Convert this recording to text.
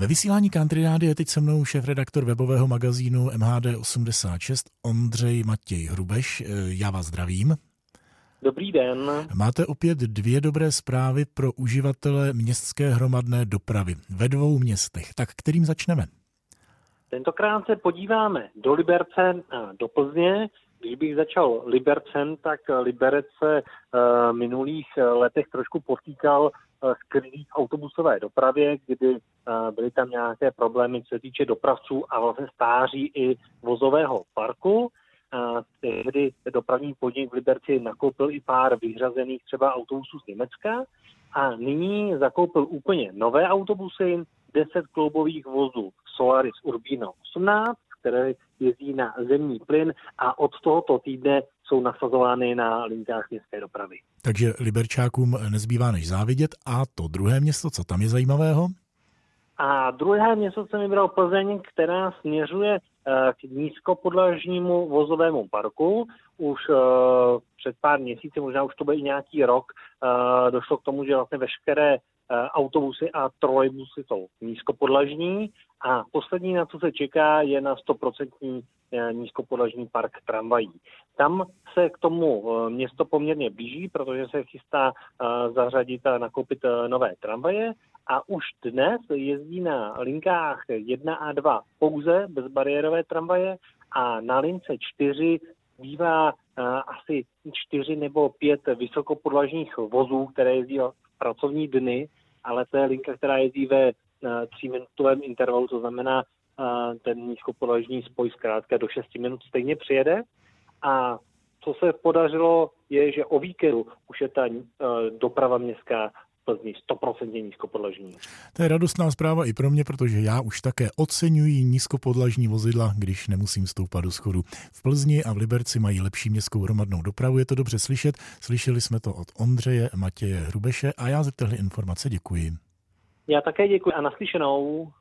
Ve vysílání Country Rády je teď se mnou šéf-redaktor webového magazínu MHD86 Ondřej Matěj Hrubeš. Já vás zdravím. Dobrý den. Máte opět dvě dobré zprávy pro uživatele městské hromadné dopravy ve dvou městech. Tak kterým začneme? Tentokrát se podíváme do Liberce a do Plzně. Když bych začal Libercem, tak Liberec se v minulých letech trošku potýkal s krizí v autobusové dopravě, kdy byly tam nějaké problémy, co se týče dopravců a vlastně stáří i vozového parku. Tehdy dopravní podnik v Liberci nakoupil i pár vyhrazených třeba autobusů z Německa a nyní zakoupil úplně nové autobusy, 10 kloubových vozů Solaris Urbino 18, které jezdí na zemní plyn a od tohoto týdne jsou nasazovány na linkách městské dopravy. Takže Liberčákům nezbývá než závidět. A to druhé město, co tam je zajímavého? A druhé město jsem vybral Plzeň, která směřuje eh, k nízkopodlažnímu vozovému parku. Už uh, před pár měsíci, možná už to byl i nějaký rok, uh, došlo k tomu, že vlastně veškeré Eh, autobusy a trolejbusy jsou nízkopodlažní a poslední, na co se čeká, je na 100% eh, nízkopodlažní park tramvají. Tam se k tomu eh, město poměrně blíží, protože se chystá zařadit a nakoupit nové tramvaje a už dnes jezdí na linkách 1 a 2 pouze bezbariérové tramvaje a na lince 4 bývá asi čtyři nebo pět vysokopodlažních vozů, které jezdí v pracovní dny ale to je linka, která jezdí ve eh, tříminutovém intervalu, to znamená, eh, ten nízkopodlažní spoj zkrátka do 6 minut stejně přijede. A co se podařilo, je, že o víkendu už je ta eh, doprava městská Plzni 100% nízkopodlažní. To je radostná zpráva i pro mě, protože já už také oceňuji nízkopodlažní vozidla, když nemusím stoupat do schodu. V Plzni a v Liberci mají lepší městskou hromadnou dopravu, je to dobře slyšet. Slyšeli jsme to od Ondřeje Matěje Hrubeše a já za tyhle informace děkuji. Já také děkuji a naslyšenou.